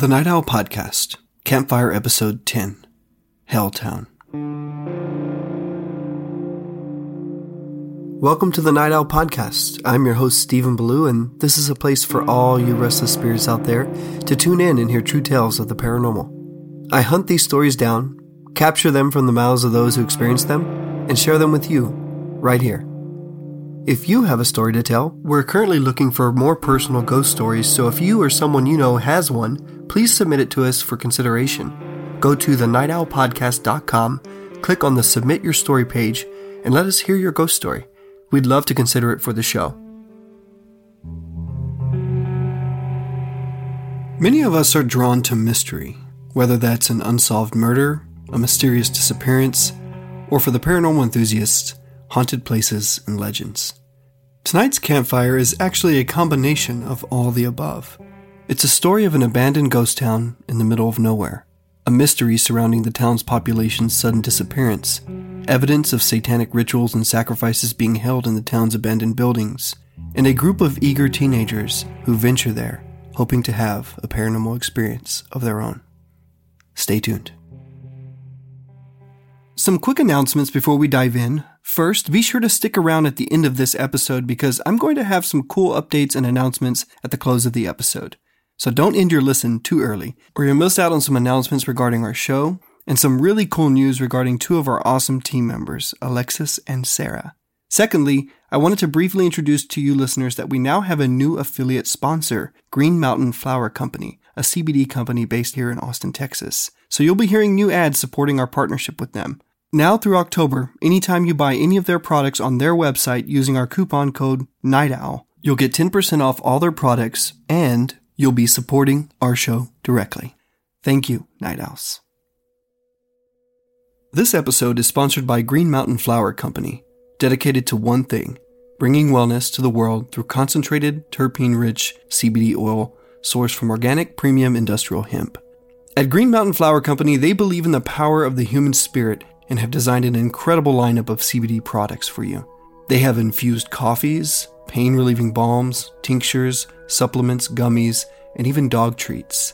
The Night Owl Podcast, Campfire Episode 10 Helltown. Welcome to the Night Owl Podcast. I'm your host, Stephen Ballou, and this is a place for all you restless spirits out there to tune in and hear true tales of the paranormal. I hunt these stories down, capture them from the mouths of those who experience them, and share them with you right here. If you have a story to tell, we're currently looking for more personal ghost stories, so if you or someone you know has one, please submit it to us for consideration. Go to thenightowlpodcast.com, click on the Submit Your Story page, and let us hear your ghost story. We'd love to consider it for the show. Many of us are drawn to mystery, whether that's an unsolved murder, a mysterious disappearance, or for the paranormal enthusiasts, haunted places and legends. Tonight's campfire is actually a combination of all the above. It's a story of an abandoned ghost town in the middle of nowhere, a mystery surrounding the town's population's sudden disappearance, evidence of satanic rituals and sacrifices being held in the town's abandoned buildings, and a group of eager teenagers who venture there hoping to have a paranormal experience of their own. Stay tuned. Some quick announcements before we dive in. First, be sure to stick around at the end of this episode because I'm going to have some cool updates and announcements at the close of the episode. So don't end your listen too early, or you'll miss out on some announcements regarding our show and some really cool news regarding two of our awesome team members, Alexis and Sarah. Secondly, I wanted to briefly introduce to you listeners that we now have a new affiliate sponsor, Green Mountain Flower Company, a CBD company based here in Austin, Texas. So you'll be hearing new ads supporting our partnership with them. Now through October, anytime you buy any of their products on their website using our coupon code NIGHTOWL, you'll get 10% off all their products and you'll be supporting our show directly. Thank you, Night Owls. This episode is sponsored by Green Mountain Flower Company, dedicated to one thing bringing wellness to the world through concentrated, terpene rich CBD oil sourced from organic premium industrial hemp. At Green Mountain Flower Company, they believe in the power of the human spirit and have designed an incredible lineup of CBD products for you. They have infused coffees, pain relieving balms, tinctures, supplements, gummies, and even dog treats.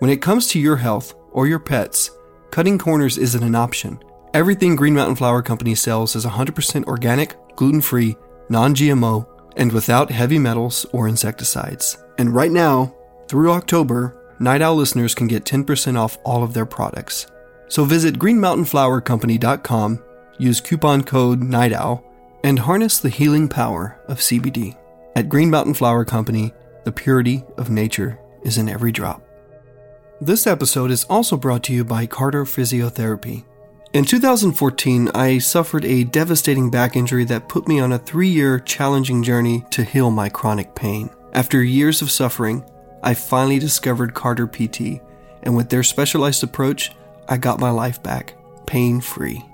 When it comes to your health or your pets, cutting corners isn't an option. Everything Green Mountain Flower Company sells is 100% organic, gluten free, non GMO, and without heavy metals or insecticides. And right now, through October, Night Owl listeners can get 10% off all of their products. So visit greenmountainflowercompany.com, use coupon code NIGHTOWL, and harness the healing power of CBD. At Green Mountain Flower Company, the purity of nature is in every drop. This episode is also brought to you by Carter Physiotherapy. In 2014, I suffered a devastating back injury that put me on a three year challenging journey to heal my chronic pain. After years of suffering, I finally discovered Carter PT, and with their specialized approach, I got my life back, pain free.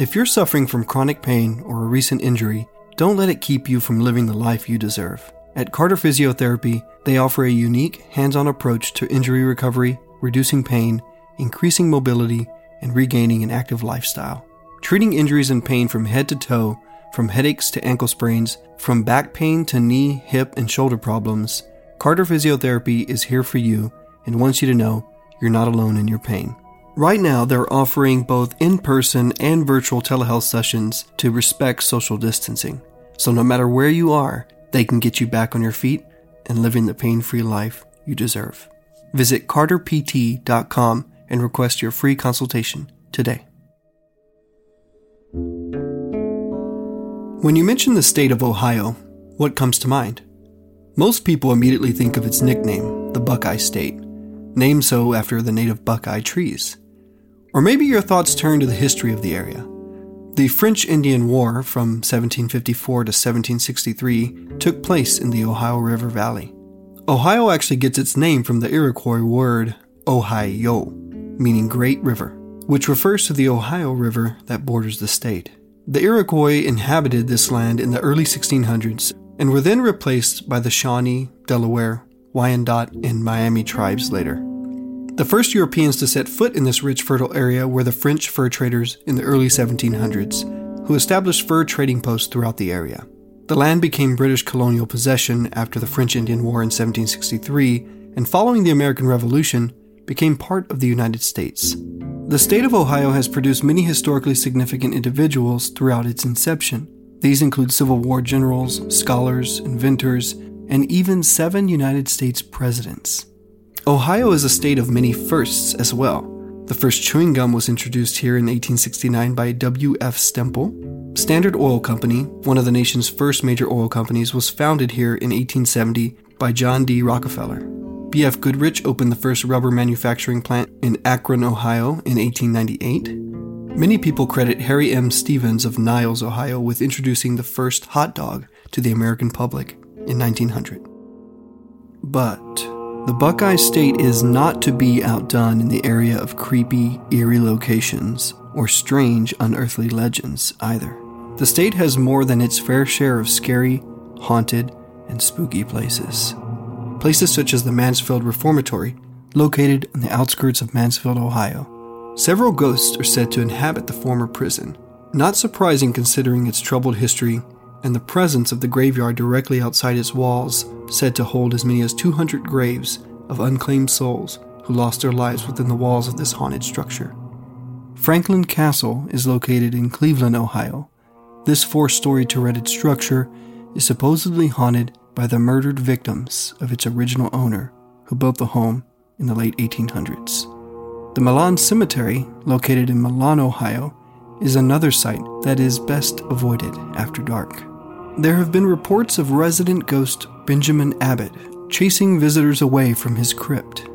If you're suffering from chronic pain or a recent injury, don't let it keep you from living the life you deserve. At Carter Physiotherapy, they offer a unique, hands on approach to injury recovery, reducing pain, increasing mobility, and regaining an active lifestyle. Treating injuries and pain from head to toe, from headaches to ankle sprains, from back pain to knee, hip, and shoulder problems, Carter Physiotherapy is here for you and wants you to know you're not alone in your pain. Right now, they're offering both in person and virtual telehealth sessions to respect social distancing. So, no matter where you are, they can get you back on your feet and living the pain free life you deserve. Visit carterpt.com and request your free consultation today. When you mention the state of Ohio, what comes to mind? Most people immediately think of its nickname, the Buckeye State, named so after the native buckeye trees. Or maybe your thoughts turn to the history of the area. The French Indian War from 1754 to 1763 took place in the Ohio River Valley. Ohio actually gets its name from the Iroquois word Ohio, meaning Great River, which refers to the Ohio River that borders the state. The Iroquois inhabited this land in the early 1600s and were then replaced by the Shawnee, Delaware, Wyandot, and Miami tribes later. The first Europeans to set foot in this rich, fertile area were the French fur traders in the early 1700s, who established fur trading posts throughout the area. The land became British colonial possession after the French Indian War in 1763, and following the American Revolution, became part of the United States. The state of Ohio has produced many historically significant individuals throughout its inception. These include Civil War generals, scholars, inventors, and even seven United States presidents. Ohio is a state of many firsts as well. The first chewing gum was introduced here in 1869 by W.F. Stemple. Standard Oil Company, one of the nation's first major oil companies, was founded here in 1870 by John D. Rockefeller. B.F. Goodrich opened the first rubber manufacturing plant in Akron, Ohio in 1898. Many people credit Harry M. Stevens of Niles, Ohio, with introducing the first hot dog to the American public in 1900. But the Buckeye State is not to be outdone in the area of creepy, eerie locations or strange, unearthly legends either. The state has more than its fair share of scary, haunted, and spooky places. Places such as the Mansfield Reformatory, located on the outskirts of Mansfield, Ohio, Several ghosts are said to inhabit the former prison. Not surprising considering its troubled history and the presence of the graveyard directly outside its walls, said to hold as many as 200 graves of unclaimed souls who lost their lives within the walls of this haunted structure. Franklin Castle is located in Cleveland, Ohio. This four story turreted structure is supposedly haunted by the murdered victims of its original owner, who built the home in the late 1800s. The Milan Cemetery, located in Milan, Ohio, is another site that is best avoided after dark. There have been reports of resident ghost Benjamin Abbott chasing visitors away from his crypt.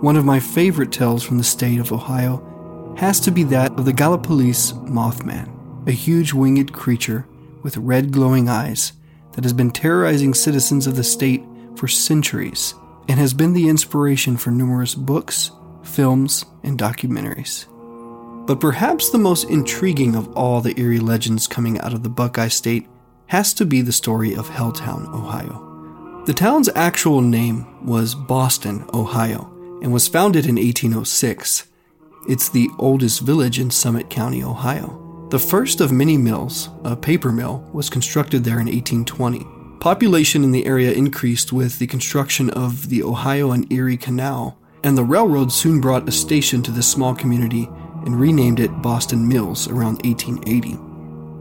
One of my favorite tales from the state of Ohio has to be that of the Gallipolis Mothman, a huge winged creature with red glowing eyes that has been terrorizing citizens of the state for centuries and has been the inspiration for numerous books films, and documentaries. But perhaps the most intriguing of all the eerie legends coming out of the Buckeye State has to be the story of Helltown, Ohio. The town's actual name was Boston, Ohio, and was founded in 1806. It's the oldest village in Summit County, Ohio. The first of many mills, a paper mill, was constructed there in 1820. Population in the area increased with the construction of the Ohio and Erie Canal and the railroad soon brought a station to this small community and renamed it Boston Mills around 1880.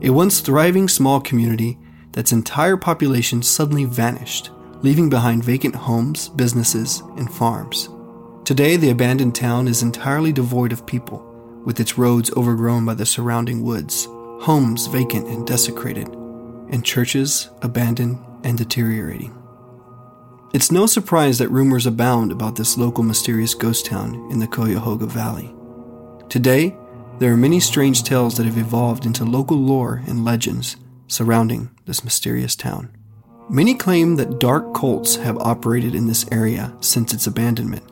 A once thriving small community that's entire population suddenly vanished, leaving behind vacant homes, businesses, and farms. Today, the abandoned town is entirely devoid of people, with its roads overgrown by the surrounding woods, homes vacant and desecrated, and churches abandoned and deteriorating. It's no surprise that rumors abound about this local mysterious ghost town in the Cuyahoga Valley. Today, there are many strange tales that have evolved into local lore and legends surrounding this mysterious town. Many claim that dark cults have operated in this area since its abandonment.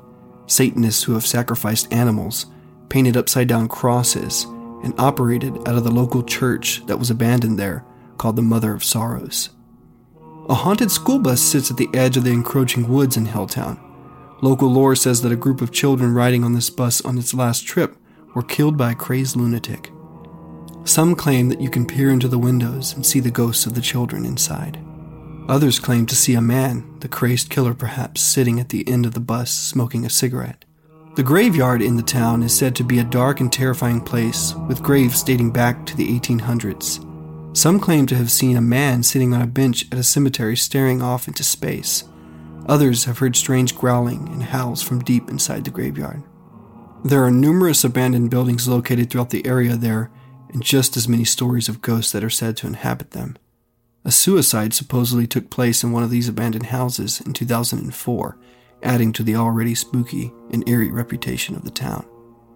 Satanists who have sacrificed animals, painted upside down crosses, and operated out of the local church that was abandoned there called the Mother of Sorrows. A haunted school bus sits at the edge of the encroaching woods in Helltown. Local lore says that a group of children riding on this bus on its last trip were killed by a crazed lunatic. Some claim that you can peer into the windows and see the ghosts of the children inside. Others claim to see a man, the crazed killer perhaps, sitting at the end of the bus smoking a cigarette. The graveyard in the town is said to be a dark and terrifying place, with graves dating back to the 1800s. Some claim to have seen a man sitting on a bench at a cemetery staring off into space. Others have heard strange growling and howls from deep inside the graveyard. There are numerous abandoned buildings located throughout the area there, and just as many stories of ghosts that are said to inhabit them. A suicide supposedly took place in one of these abandoned houses in 2004, adding to the already spooky and eerie reputation of the town.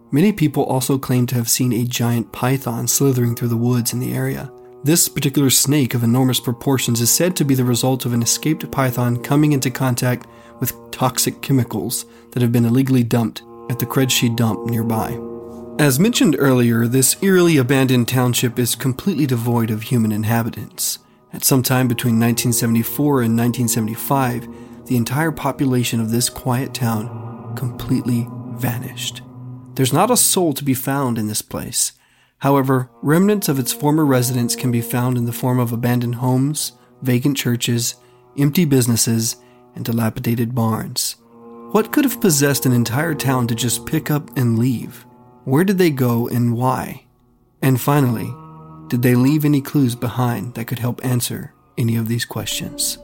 Many people also claim to have seen a giant python slithering through the woods in the area, this particular snake of enormous proportions is said to be the result of an escaped python coming into contact with toxic chemicals that have been illegally dumped at the Krejci dump nearby. As mentioned earlier, this eerily abandoned township is completely devoid of human inhabitants. At some time between 1974 and 1975, the entire population of this quiet town completely vanished. There's not a soul to be found in this place, However, remnants of its former residents can be found in the form of abandoned homes, vacant churches, empty businesses, and dilapidated barns. What could have possessed an entire town to just pick up and leave? Where did they go and why? And finally, did they leave any clues behind that could help answer any of these questions?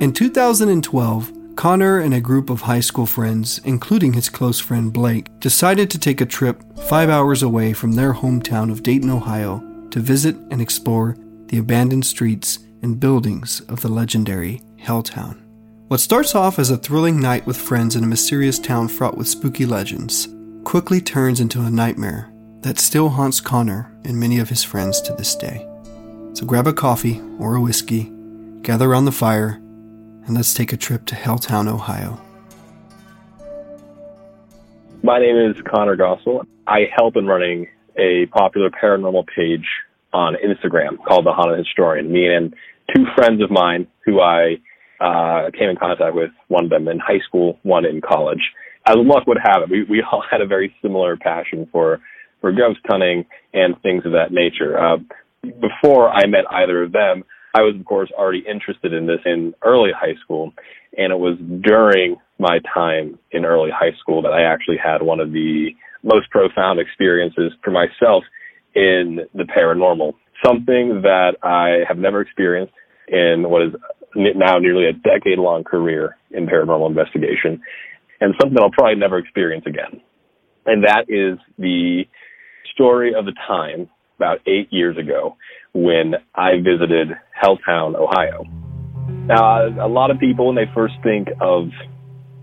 In 2012, Conner and a group of high school friends, including his close friend Blake, decided to take a trip five hours away from their hometown of Dayton, Ohio, to visit and explore the abandoned streets and buildings of the legendary Helltown. What starts off as a thrilling night with friends in a mysterious town fraught with spooky legends quickly turns into a nightmare that still haunts Conner and many of his friends to this day. So grab a coffee or a whiskey, gather around the fire, and let's take a trip to Helltown, Ohio. My name is Conner Gossel. I help in running a popular paranormal page on Instagram called The Haunted Historian. Me and two friends of mine who I uh, came in contact with, one of them in high school, one in college. As luck would have it, we, we all had a very similar passion for, for ghost hunting and things of that nature. Uh, before I met either of them, I was, of course, already interested in this in early high school. And it was during my time in early high school that I actually had one of the most profound experiences for myself in the paranormal. Something that I have never experienced in what is now nearly a decade long career in paranormal investigation and something I'll probably never experience again. And that is the story of the time about eight years ago when I visited Helltown, Ohio. Now, a lot of people, when they first think of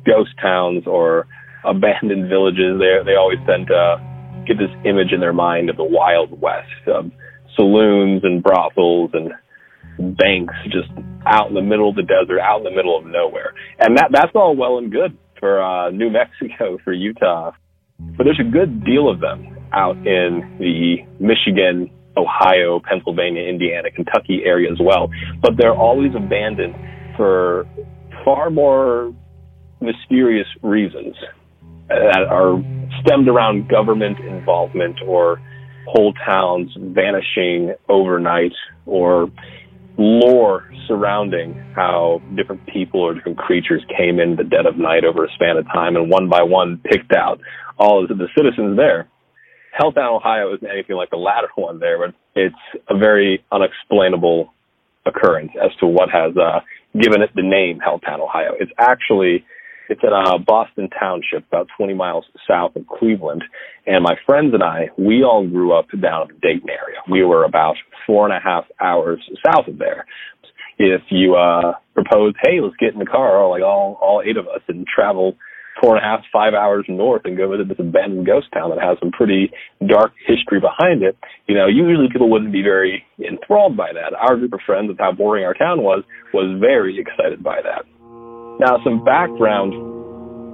ghost towns or abandoned villages, they they always tend to get this image in their mind of the Wild West, of saloons and brothels and banks just out in the middle of the desert, out in the middle of nowhere. And that that's all well and good for uh, New Mexico, for Utah, but there's a good deal of them out in the Michigan, Ohio, Pennsylvania, Indiana, Kentucky area as well. But they're always abandoned for far more mysterious reasons that are stemmed around government involvement or whole towns vanishing overnight or lore surrounding how different people or different creatures came in the dead of night over a span of time and one by one picked out all of the citizens there Helltown, Ohio isn't anything like the latter one there, but it's a very unexplainable occurrence as to what has uh, given it the name Helltown, Ohio. It's actually it's in uh, Boston Township, about 20 miles south of Cleveland. And my friends and I, we all grew up down in the Dayton area. We were about four and a half hours south of there. If you uh, proposed, hey, let's get in the car, like all all eight of us, and travel four and a half, five hours north and go visit this abandoned ghost town that has some pretty dark history behind it, you know, usually people wouldn't be very enthralled by that. Our group of friends with how boring our town was, was very excited by that. Now, some background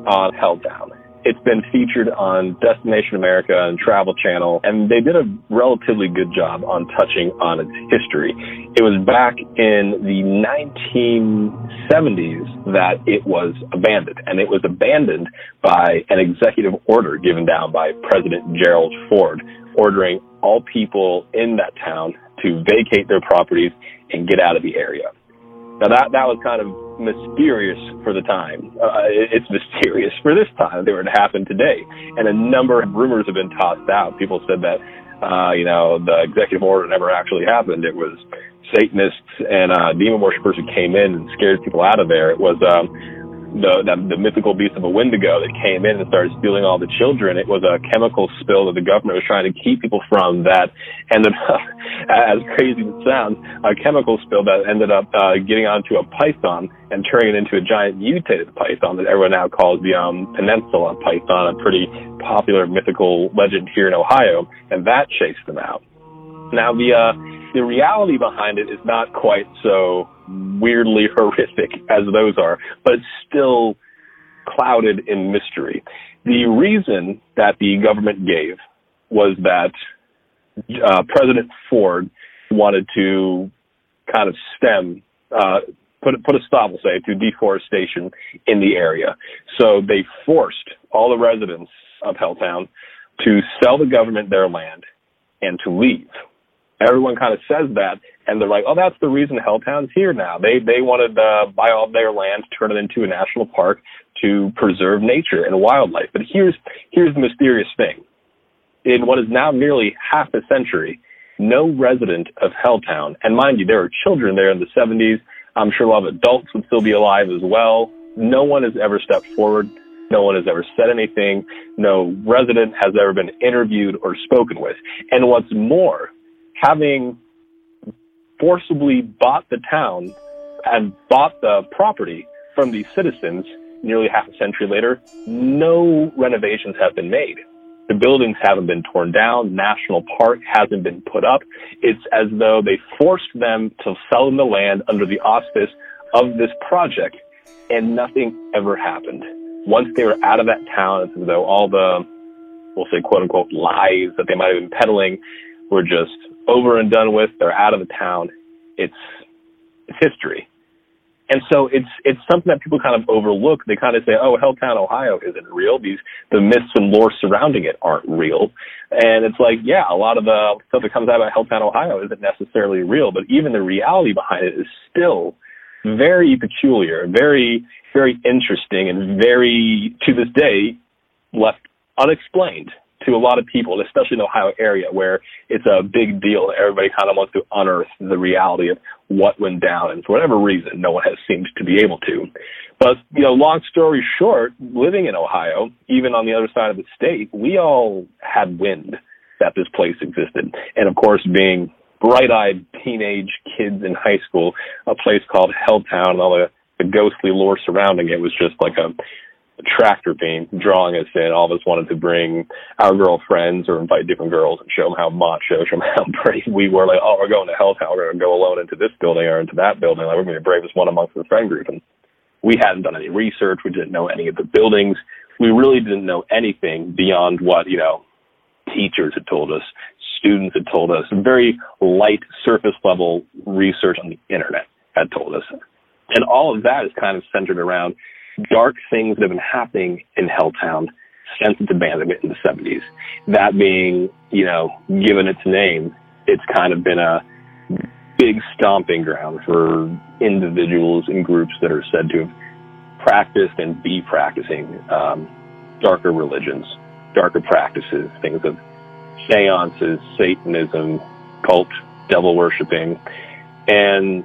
on Helltown. It's been featured on Destination America and Travel Channel, and they did a relatively good job on touching on its history. It was back in the 1970s that it was abandoned, and it was abandoned by an executive order given down by President Gerald Ford, ordering all people in that town to vacate their properties and get out of the area. Now that that was kind of mysterious for the time. Uh, it's mysterious for this time. They were to happen today, and a number of rumors have been tossed out. People said that uh, you know the executive order never actually happened. It was Satanists and uh, demon worshippers who came in and scared people out of there. It was um, the, the the mythical beast of a Wendigo that came in and started stealing all the children. It was a chemical spill that the government was trying to keep people from. That ended up, as crazy as it sounds, a chemical spill that ended up uh, getting onto a python and turning it into a giant mutated python that everyone now calls the um, peninsula python, a pretty popular mythical legend here in Ohio, and that chased them out. Now the uh, the reality behind it is not quite so weirdly horrific as those are, but it's still clouded in mystery. The reason that the government gave was that uh, President Ford wanted to kind of stem, uh, put put a stop, we'll say, to deforestation in the area. So they forced all the residents of Helltown to sell the government their land and to leave everyone kind of says that and they're like, oh, that's the reason Helltown's here now. They they wanted to buy all their land, turn it into a national park to preserve nature and wildlife. But here's here's the mysterious thing: in what is now nearly half a century, no resident of Helltown, and mind you, there were children there in the 70s. I'm sure a lot of adults would still be alive as well. No one has ever stepped forward. No one has ever said anything. No resident has ever been interviewed or spoken with. And what's more, having forcibly bought the town and bought the property from these citizens nearly half a century later, no renovations have been made. The buildings haven't been torn down. National Park hasn't been put up. It's as though they forced them to sell them the land under the auspice of this project and nothing ever happened. Once they were out of that town, it's as though all the, we'll say quote unquote lies that they might have been peddling were just over and done with. They're out of the town. It's, it's history. And so it's it's something that people kind of overlook. They kind of say, "Oh, Helltown, Ohio, isn't real. These the myths and lore surrounding it aren't real." And it's like, yeah, a lot of the stuff that comes out about Helltown, Ohio, isn't necessarily real, but even the reality behind it is still very peculiar, very very interesting, and very to this day left unexplained to a lot of people, especially in the Ohio area where it's a big deal. Everybody kind of wants to unearth the reality of what went down. And for whatever reason, no one has seemed to be able to. But, you know, long story short, living in Ohio, even on the other side of the state, we all had wind that this place existed. And of course, being bright-eyed teenage kids in high school, a place called Helltown and all the, the ghostly lore surrounding it was just like a tractor beam drawing us in. All of us wanted to bring our girlfriends or invite different girls and show them how macho, show them how brave we were. Like, oh, we're going to Helltown. We're going to go alone into this building or into that building. Like, we're going to be the bravest one amongst the friend group. And we hadn't done any research. We didn't know any of the buildings. We really didn't know anything beyond what, you know, teachers had told us, students had told us, very light surface level research on the internet had told us. And all of that is kind of centered around dark things that have been happening in Helltown since its abandonment in the 70s. That being, you know, given its name, it's kind of been a big stomping ground for individuals and groups that are said to have practiced and be practicing um, darker religions, darker practices, things of seances, Satanism, cult, devil worshiping. And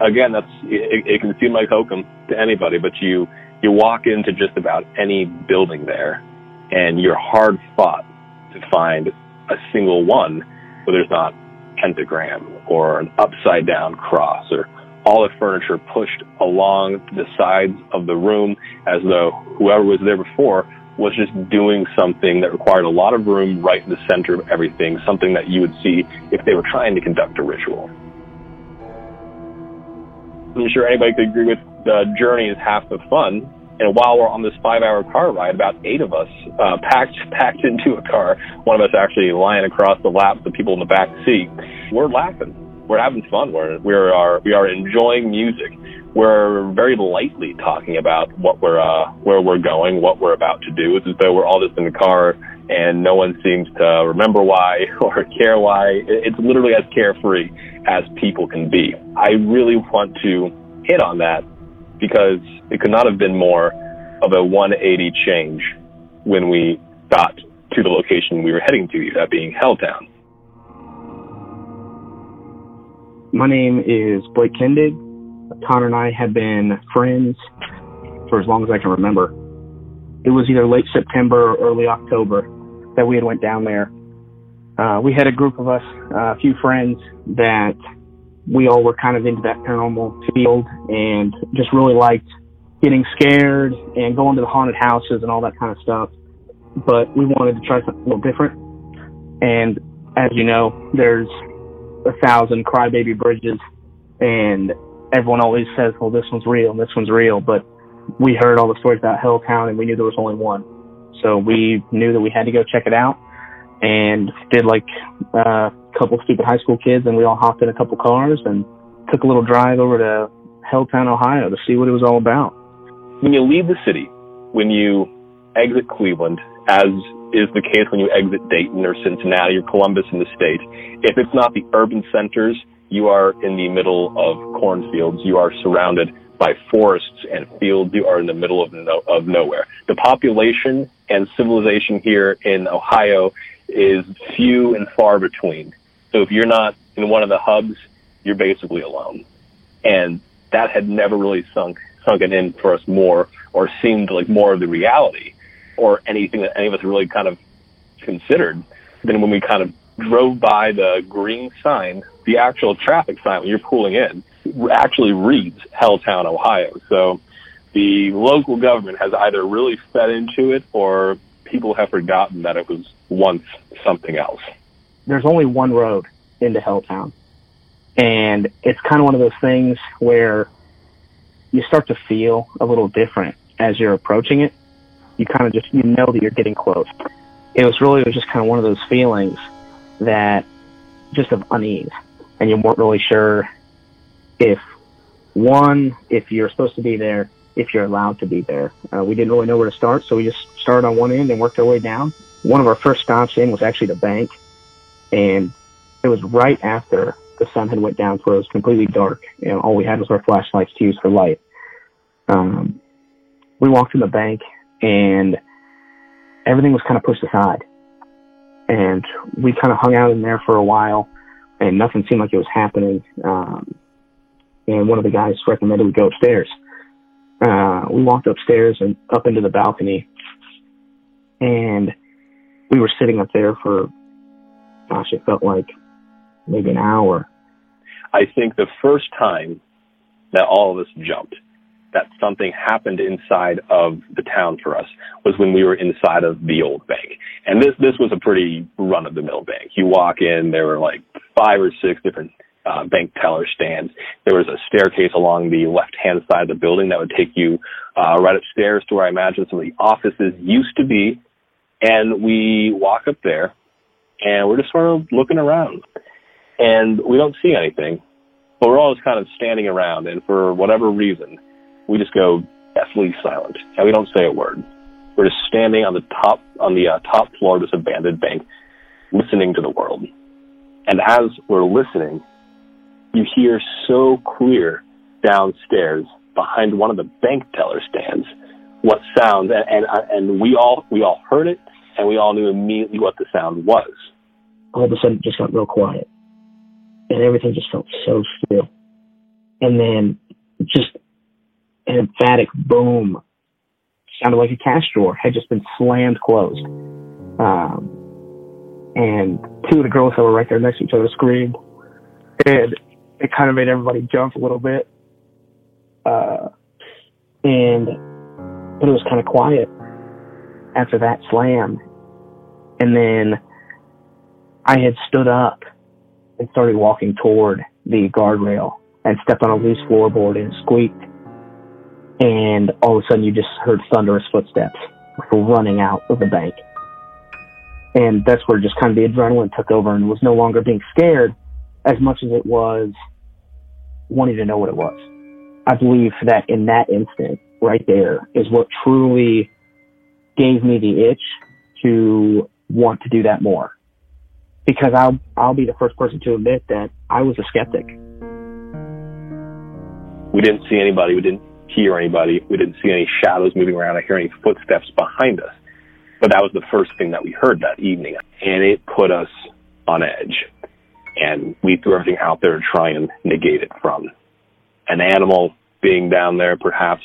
again, that's it, it can seem like hokum to anybody, but you you walk into just about any building there and you're hard fought to find a single one where there's not pentagram or an upside down cross or all the furniture pushed along the sides of the room as though whoever was there before was just doing something that required a lot of room right in the center of everything, something that you would see if they were trying to conduct a ritual. I'm sure anybody could agree with the journey is half the fun. And while we're on this five-hour car ride, about eight of us uh, packed packed into a car. One of us actually lying across the laps of people in the back seat. We're laughing. We're having fun. We're we are we are enjoying music. We're very lightly talking about what we're uh, where we're going, what we're about to do. It's as though we're all just in the car and no one seems to remember why or care why. It's literally as carefree as people can be. I really want to hit on that because it could not have been more of a 180 change when we got to the location we were heading to, that being Helltown. My name is Blake Kendig. Conner and I have been friends for as long as I can remember. It was either late September or early October that we had went down there. Uh, we had a group of us, uh, a few friends that we all were kind of into that paranormal field and just really liked getting scared and going to the haunted houses and all that kind of stuff. But we wanted to try something a little different. And as you know, there's a thousand crybaby bridges and everyone always says, well, this one's real and this one's real. But we heard all the stories about Helltown and we knew there was only one. So we knew that we had to go check it out and did like a couple stupid high school kids and we all hopped in a couple cars and took a little drive over to Helltown, Ohio to see what it was all about. When you leave the city, when you exit Cleveland, as is the case when you exit Dayton or Cincinnati or Columbus in the state, if it's not the urban centers, You are in the middle of cornfields. You are surrounded by forests and fields. You are in the middle of, no, of nowhere. The population and civilization here in Ohio is few and far between. So if you're not in one of the hubs, you're basically alone. And that had never really sunk sunken in for us more or seemed like more of the reality or anything that any of us really kind of considered than when we kind of drove by the green sign, the actual traffic sign when you're pulling in actually reads Helltown, Ohio. So the local government has either really fed into it or people have forgotten that it was once something else. There's only one road into Helltown. And it's kind of one of those things where you start to feel a little different as you're approaching it. You kind of just, you know that you're getting close. It was really, it was just kind of one of those feelings that just of unease. And you weren't really sure if one, if you're supposed to be there, if you're allowed to be there. Uh, we didn't really know where to start, so we just started on one end and worked our way down. One of our first stops in was actually the bank, and it was right after the sun had went down, so it was completely dark. and all we had was our flashlights to use for light. Um, we walked in the bank, and everything was kind of pushed aside, and we kind of hung out in there for a while, and nothing seemed like it was happening. Um, and one of the guys recommended we go upstairs. Uh, we walked upstairs and up into the balcony, and we were sitting up there for, gosh, it felt like maybe an hour. I think the first time that all of us jumped, that something happened inside of the town for us was when we were inside of the old bank. And this, this was a pretty run of the mill bank. You walk in, there were like five or six different uh, bank teller stands. There was a staircase along the left hand side of the building that would take you uh, right upstairs to where I imagine some of the offices used to be. And we walk up there and we're just sort of looking around and we don't see anything, but we're all just kind of standing around. And for whatever reason, we just go deathly silent and we don't say a word. We're just standing on the top, on the uh, top floor of this abandoned bank, listening to the world. And as we're listening, you hear so clear downstairs behind one of the bank teller stands what sound and, and and we all we all heard it and we all knew immediately what the sound was. All of a sudden, it just got real quiet, and everything just felt so still. And then, just an emphatic boom sounded like a cash drawer had just been slammed closed. Um, and two of the girls that were right there next to each other screamed, and it kind of made everybody jump a little bit. Uh, and but it was kind of quiet after that slam. And then I had stood up and started walking toward the guardrail and stepped on a loose floorboard and squeaked. And all of a sudden you just heard thunderous footsteps running out of the bank. And that's where just kind of the adrenaline took over and was no longer being scared as much as it was wanting to know what it was. I believe that in that instant, right there, is what truly gave me the itch to want to do that more. Because I'll I'll be the first person to admit that I was a skeptic. We didn't see anybody. We didn't hear anybody. We didn't see any shadows moving around or hear any footsteps behind us. But that was the first thing that we heard that evening, and it put us on edge and we threw everything out there to try and negate it from an animal being down there, perhaps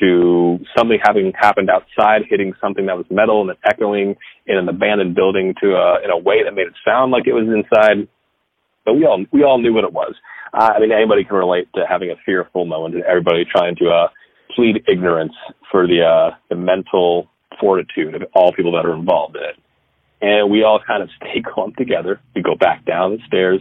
to something having happened outside, hitting something that was metal and then echoing in an abandoned building to a, in a way that made it sound like it was inside. But we all we all knew what it was. Uh, I mean, anybody can relate to having a fearful moment, and everybody trying to uh, plead ignorance for the uh, the mental fortitude of all people that are involved in it and we all kind of stay clumped together. We go back down the stairs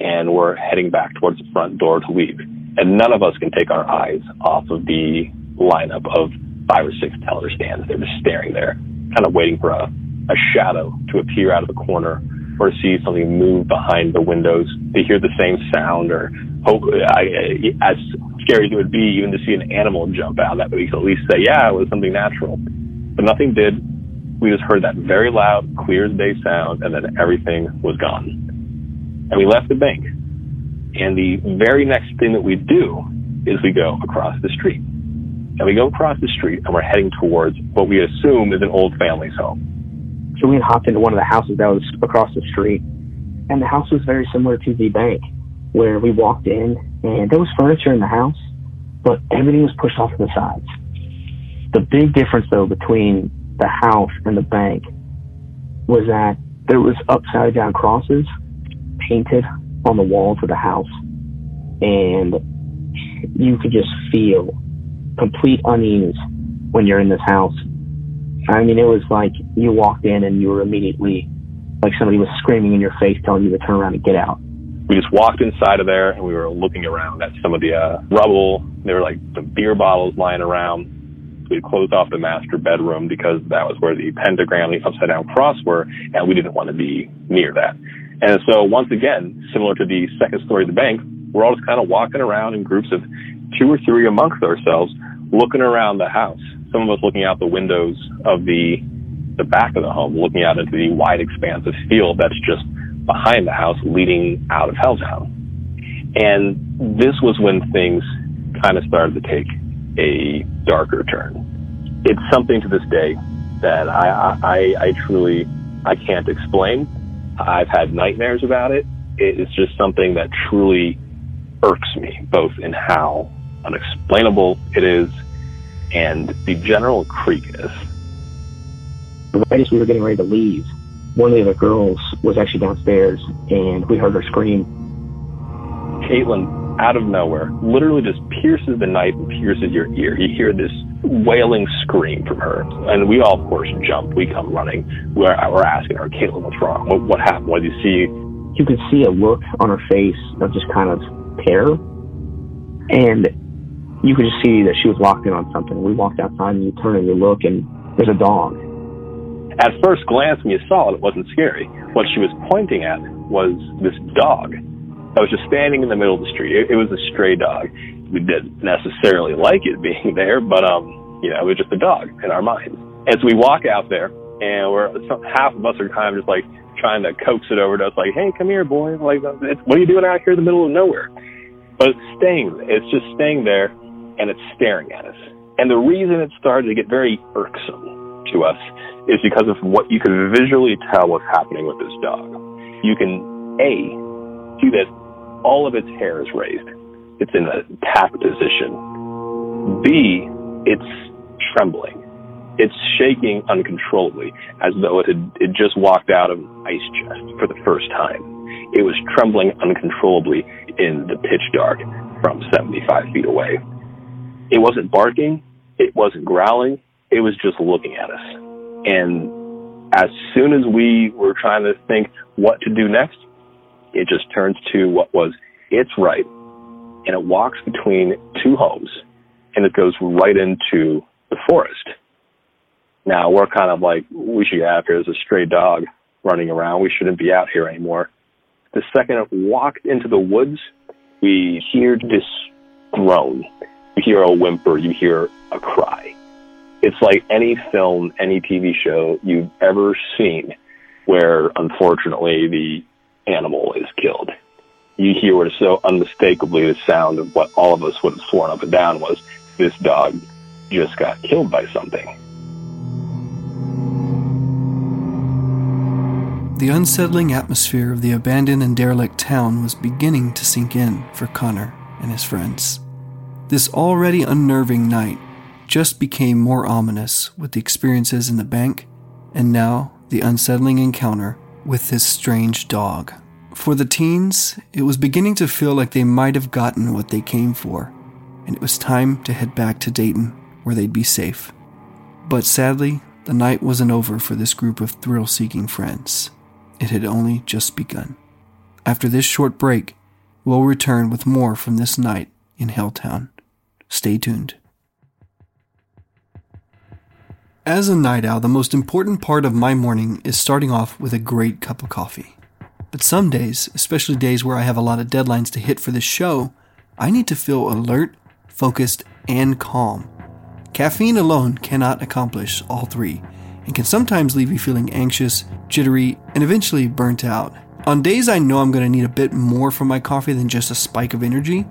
and we're heading back towards the front door to leave. And none of us can take our eyes off of the lineup of five or six teller stands. They're just staring there, kind of waiting for a, a shadow to appear out of the corner or see something move behind the windows to hear the same sound or hope I, as scary as it would be even to see an animal jump out that we could at least say, yeah, it was something natural. But nothing did we just heard that very loud, clear as day sound, and then everything was gone. And we left the bank. And the very next thing that we do is we go across the street. And we go across the street and we're heading towards what we assume is an old family's home. So we had hopped into one of the houses that was across the street. And the house was very similar to the bank where we walked in and there was furniture in the house, but everything was pushed off to the sides. The big difference though between the house and the bank was that there was upside down crosses painted on the walls of the house and you could just feel complete unease when you're in this house. I mean, it was like you walked in and you were immediately like somebody was screaming in your face, telling you to turn around and get out. We just walked inside of there and we were looking around at some of the uh, rubble. There were like the beer bottles lying around. We closed off the master bedroom because that was where the pentagram, and the upside down cross were, and we didn't want to be near that. And so once again, similar to the second story of the bank, we're all just kind of walking around in groups of two or three amongst ourselves, looking around the house. Some of us looking out the windows of the the back of the home, looking out into the wide expanse of field that's just behind the house, leading out of Helltown. And this was when things kind of started to take a darker turn. It's something to this day that I, I, I truly I can't explain. I've had nightmares about it. It's just something that truly irks me, both in how unexplainable it is and the general creepiness. Right as we were getting ready to leave, one of the other girls was actually downstairs and we heard her scream. Caitlin, out of nowhere, literally just pierces the night and pierces your ear. You hear this wailing scream from her. And we all, of course, jump. We come running. We're, we're asking her, Caitlin, what's wrong? What, what happened? What did you see? You could see a look on her face of just kind of terror. And you could just see that she was locked in on something. We walked outside and you turn and you look and there's a dog. At first glance, when you saw it, it wasn't scary. What she was pointing at was this dog that was just standing in the middle of the street. It, it was a stray dog. We didn't necessarily like it being there, but um, you know, it was just a dog in our minds. As we walk out there, and we're half of us are kind of just like trying to coax it over to us, like, "Hey, come here, boy! Like, it's, what are you doing out here in the middle of nowhere?" But it's staying. It's just staying there, and it's staring at us. And the reason it started to get very irksome to us is because of what you can visually tell what's happening with this dog. You can a see that all of its hair is raised. It's in a tap position. B, it's trembling. It's shaking uncontrollably as though it had it just walked out of an ice chest for the first time. It was trembling uncontrollably in the pitch dark from 75 feet away. It wasn't barking. It wasn't growling. It was just looking at us. And as soon as we were trying to think what to do next, it just turns to what was its right and it walks between two homes and it goes right into the forest. Now we're kind of like, we should get out here. There's a stray dog running around. We shouldn't be out here anymore. The second it walked into the woods, we hear this groan. You hear a whimper. You hear a cry. It's like any film, any TV show you've ever seen where unfortunately the animal is killed. You hear what is so unmistakably the sound of what all of us would have sworn up and down was this dog just got killed by something. The unsettling atmosphere of the abandoned and derelict town was beginning to sink in for Conner and his friends. This already unnerving night just became more ominous with the experiences in the bank and now the unsettling encounter with this strange dog. For the teens, it was beginning to feel like they might have gotten what they came for, and it was time to head back to Dayton where they'd be safe. But sadly, the night wasn't over for this group of thrill seeking friends. It had only just begun. After this short break, we'll return with more from this night in Helltown. Stay tuned. As a night owl, the most important part of my morning is starting off with a great cup of coffee. But some days, especially days where I have a lot of deadlines to hit for this show, I need to feel alert, focused, and calm. Caffeine alone cannot accomplish all three, and can sometimes leave you feeling anxious, jittery, and eventually burnt out. On days I know I'm going to need a bit more from my coffee than just a spike of energy,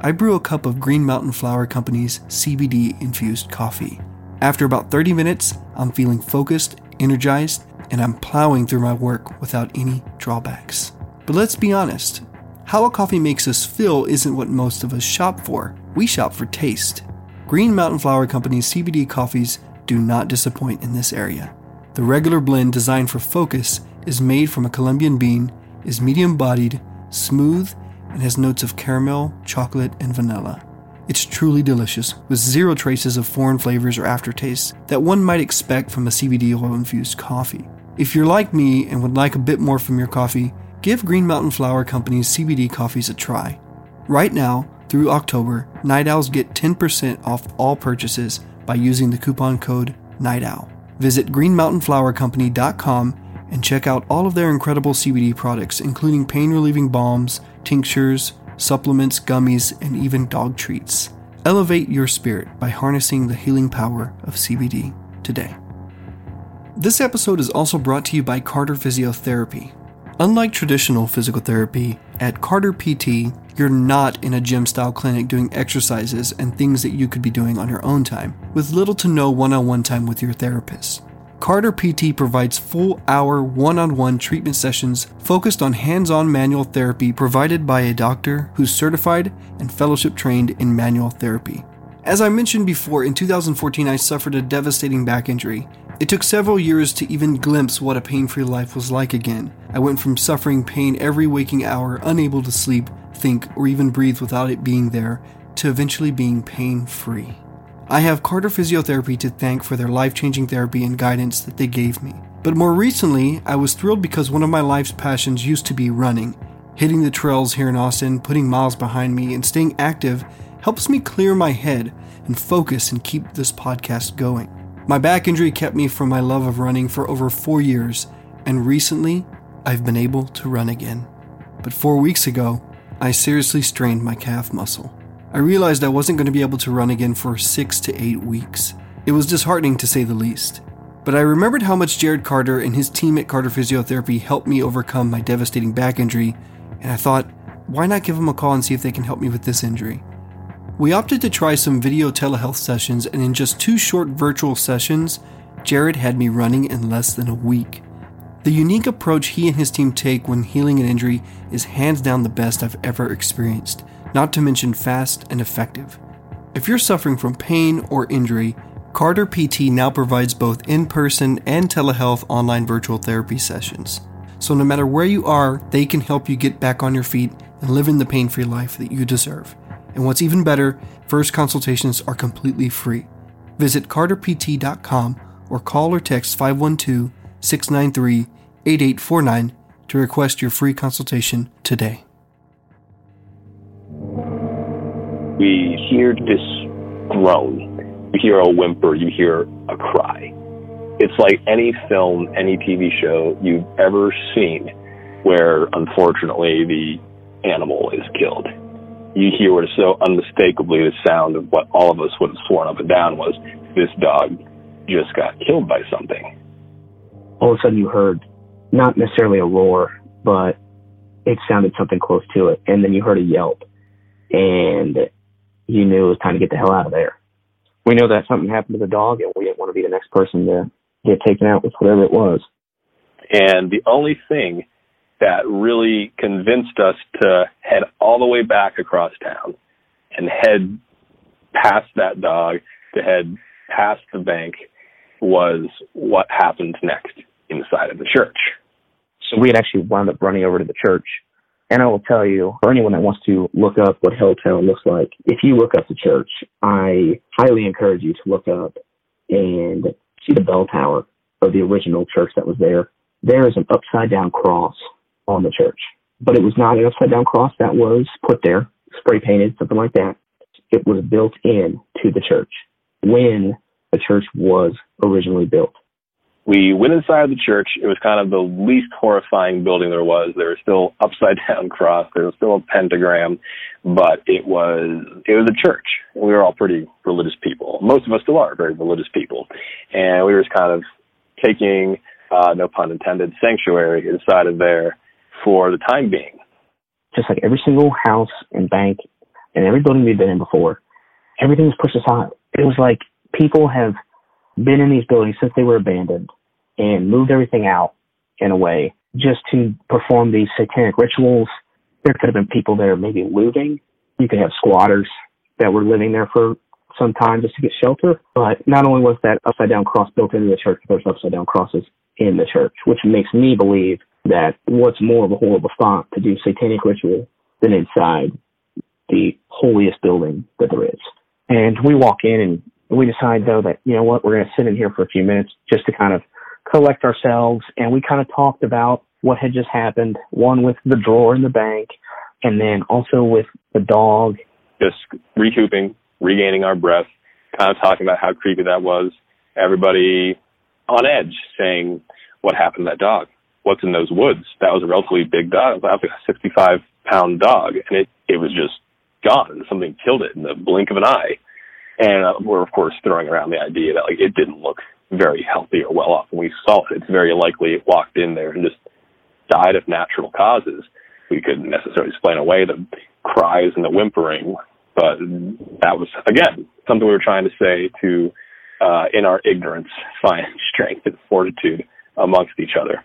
I brew a cup of Green Mountain Flower Company's CBD infused coffee. After about 30 minutes, I'm feeling focused, energized, and I'm plowing through my work without any drawbacks. But let's be honest, how a coffee makes us feel isn't what most of us shop for. We shop for taste. Green Mountain Flower Company's CBD coffees do not disappoint in this area. The regular blend designed for focus is made from a Colombian bean, is medium bodied, smooth, and has notes of caramel, chocolate, and vanilla. It's truly delicious, with zero traces of foreign flavors or aftertastes that one might expect from a CBD oil infused coffee. If you're like me and would like a bit more from your coffee, give Green Mountain Flower Company's CBD coffees a try. Right now, through October, Night Owls get 10% off all purchases by using the coupon code NIGHTOWL. Visit greenmountainflowercompany.com and check out all of their incredible CBD products, including pain relieving balms, tinctures, supplements, gummies, and even dog treats. Elevate your spirit by harnessing the healing power of CBD today. This episode is also brought to you by Carter Physiotherapy. Unlike traditional physical therapy, at Carter PT, you're not in a gym style clinic doing exercises and things that you could be doing on your own time, with little to no one on one time with your therapist. Carter PT provides full hour one on one treatment sessions focused on hands on manual therapy provided by a doctor who's certified and fellowship trained in manual therapy. As I mentioned before, in 2014 I suffered a devastating back injury. It took several years to even glimpse what a pain free life was like again. I went from suffering pain every waking hour, unable to sleep, think, or even breathe without it being there, to eventually being pain free. I have Carter Physiotherapy to thank for their life changing therapy and guidance that they gave me. But more recently, I was thrilled because one of my life's passions used to be running. Hitting the trails here in Austin, putting miles behind me, and staying active helps me clear my head and focus and keep this podcast going. My back injury kept me from my love of running for over four years, and recently I've been able to run again. But four weeks ago, I seriously strained my calf muscle. I realized I wasn't going to be able to run again for six to eight weeks. It was disheartening to say the least. But I remembered how much Jared Carter and his team at Carter Physiotherapy helped me overcome my devastating back injury, and I thought, why not give them a call and see if they can help me with this injury? We opted to try some video telehealth sessions, and in just two short virtual sessions, Jared had me running in less than a week. The unique approach he and his team take when healing an injury is hands down the best I've ever experienced, not to mention fast and effective. If you're suffering from pain or injury, Carter PT now provides both in person and telehealth online virtual therapy sessions. So, no matter where you are, they can help you get back on your feet and live in the pain free life that you deserve. And what's even better, first consultations are completely free. Visit carterpt.com or call or text 512 693 8849 to request your free consultation today. We hear this groan, you hear a whimper, you hear a cry. It's like any film, any TV show you've ever seen where unfortunately the animal is killed. You hear so unmistakably the sound of what all of us would have sworn up and down was this dog just got killed by something. All of a sudden you heard not necessarily a roar, but it sounded something close to it. And then you heard a yelp. And you knew it was time to get the hell out of there. We know that something happened to the dog, and we didn't want to be the next person to get taken out with whatever it was. And the only thing that really convinced us to head all the way back across town and head past that dog, to head past the bank, was what happened next inside of the church. So we had actually wound up running over to the church and I will tell you, for anyone that wants to look up what Helltown looks like, if you look up the church, I highly encourage you to look up and see the bell tower of the original church that was there. There is an upside down cross on the church, but it was not an upside down cross that was put there, spray painted, something like that. It was built in to the church when the church was originally built. We went inside the church. It was kind of the least horrifying building there was. There was still upside down cross. There was still a pentagram, but it was it was a church. We were all pretty religious people. Most of us still are very religious people, and we were just kind of taking, uh, no pun intended, sanctuary inside of there for the time being. Just like every single house and bank and every building we've been in before, everything was pushed aside. It was like people have been in these buildings since they were abandoned and moved everything out in a way just to perform these satanic rituals. There could have been people there maybe looting. You could have squatters that were living there for some time just to get shelter. But not only was that upside down cross built into the church, there's upside down crosses in the church, which makes me believe that what's more of a horrible spot to do satanic ritual than inside the holiest building that there is. And we walk in and we decide though that, you know what, we're going to sit in here for a few minutes just to kind of collect ourselves. And we kind of talked about what had just happened. One with the drawer in the bank and then also with the dog. Just recouping, regaining our breath, kind of talking about how creepy that was. Everybody on edge saying, what happened to that dog? What's in those woods? That was a relatively big dog. It was like a 65 pound dog and it, it was just gone. Something killed it in the blink of an eye. And uh, we're of course throwing around the idea that like it didn't look very healthy or well off when we saw it. It's very likely it walked in there and just died of natural causes. We couldn't necessarily explain away the cries and the whimpering, but that was again something we were trying to say to, uh, in our ignorance, find strength and fortitude amongst each other.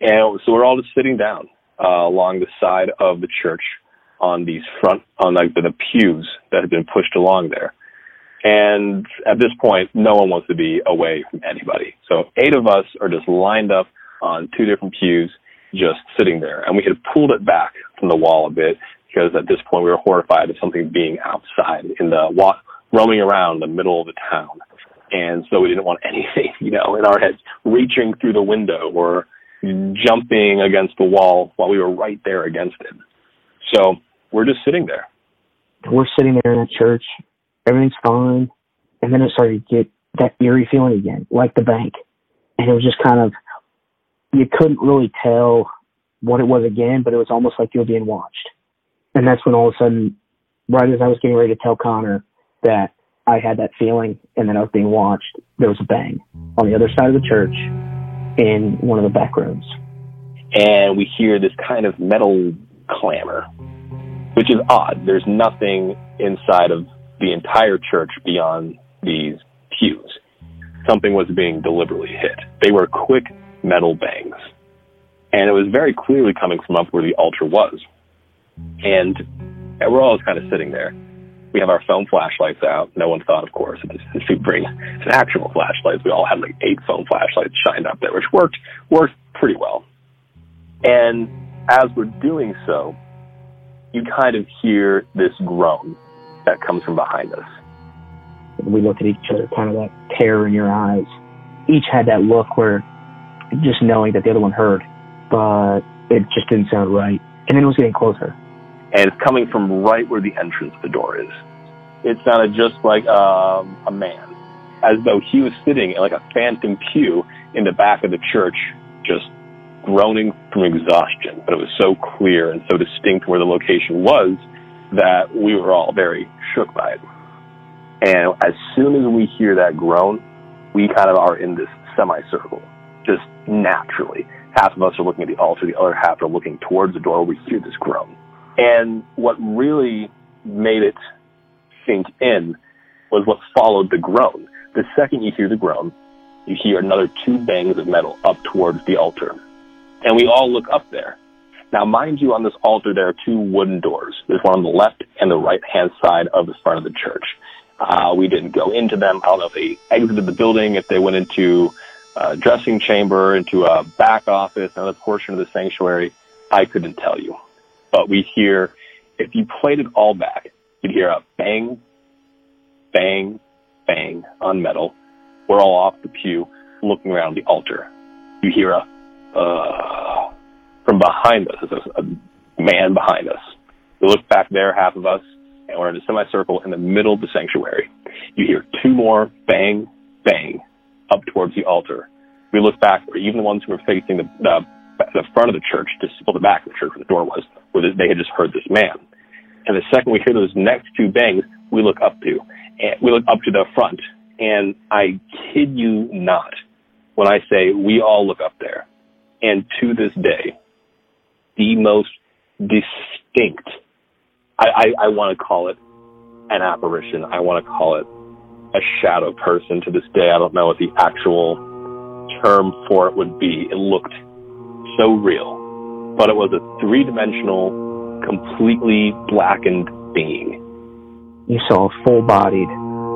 And so we're all just sitting down uh, along the side of the church on these front on like the, the pews that have been pushed along there. And at this point, no one wants to be away from anybody. So eight of us are just lined up on two different pews, just sitting there. And we had pulled it back from the wall a bit because at this point we were horrified of something being outside in the walk, roaming around the middle of the town. And so we didn't want anything, you know, in our heads reaching through the window or jumping against the wall while we were right there against it. So we're just sitting there. We're sitting there in that church. Everything's fine. And then it started to get that eerie feeling again, like the bank. And it was just kind of, you couldn't really tell what it was again, but it was almost like you were being watched. And that's when all of a sudden, right as I was getting ready to tell Conner that I had that feeling and that I was being watched, there was a bang on the other side of the church in one of the back rooms. And we hear this kind of metal clamor which is odd. There's nothing inside of the entire church beyond these pews. Something was being deliberately hit. They were quick metal bangs. And it was very clearly coming from up where the altar was. And we're all kind of sitting there. We have our phone flashlights out. No one thought, of course, to bring an actual flashlight. We all had like eight phone flashlights shined up there, which worked worked pretty well. And as we're doing so, you kind of hear this groan that comes from behind us. We looked at each other, kind of that terror in your eyes. Each had that look where just knowing that the other one heard, but it just didn't sound right. And then it was getting closer. And it's coming from right where the entrance of the door is. It sounded just like um, a man, as though he was sitting in like a phantom pew in the back of the church, just groaning from exhaustion, but it was so clear and so distinct where the location was that we were all very shook by it. And as soon as we hear that groan, we kind of are in this semicircle, just naturally. Half of us are looking at the altar, the other half are looking towards the door. Where we hear this groan. And what really made it sink in was what followed the groan. The second you hear the groan, you hear another two bangs of metal up towards the altar and we all look up there. Now, mind you, on this altar, there are two wooden doors. There's one on the left and the right hand side of the front of the church. Uh, we didn't go into them. I don't know if they exited the building, if they went into a dressing chamber, into a back office, another portion of the sanctuary. I couldn't tell you. But we hear, if you played it all back, you'd hear a bang, bang, bang on metal. We're all off the pew looking around the altar. You hear a uh, from behind us. There's a, man behind us. We look back there, half of us, and we're in a semicircle in the middle of the sanctuary. You hear two more bang, bang up towards the altar. We look back, or even the ones who were facing the, the, the front of the church, just well, the back of the church where the door was, where they had just heard this man. And the second we hear those next two bangs, we look up to, and we look up to the front. And I kid you not when I say we all look up there and to this day, the most distinct. I, I, I want to call it an apparition. I want to call it a shadow person. To this day, I don't know what the actual term for it would be. It looked so real, but it was a three dimensional, completely blackened being. You saw a full bodied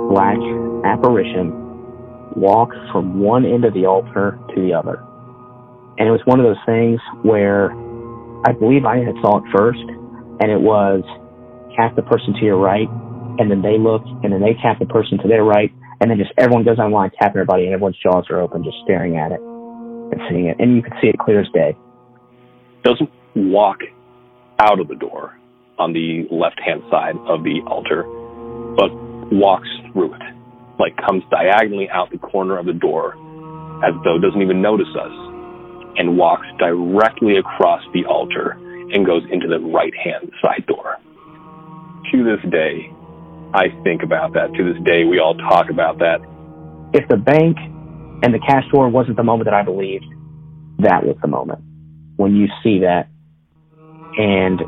black apparition walk from one end of the altar to the other. And it was one of those things where I believe I had saw it first, and it was cast the person to your right, and then they look, and then they tap the person to their right, and then just everyone goes online tapping everybody, and everyone's jaws are open, just staring at it and seeing it, and you could see it clear as day. Doesn't walk out of the door on the left hand side of the altar, but walks through it, like comes diagonally out the corner of the door as though doesn't even notice us, and walks directly across the altar and goes into the right hand side door. To this day, I think about that. To this day, we all talk about that. If the bank and the cash drawer wasn't the moment that I believed, that was the moment when you see that and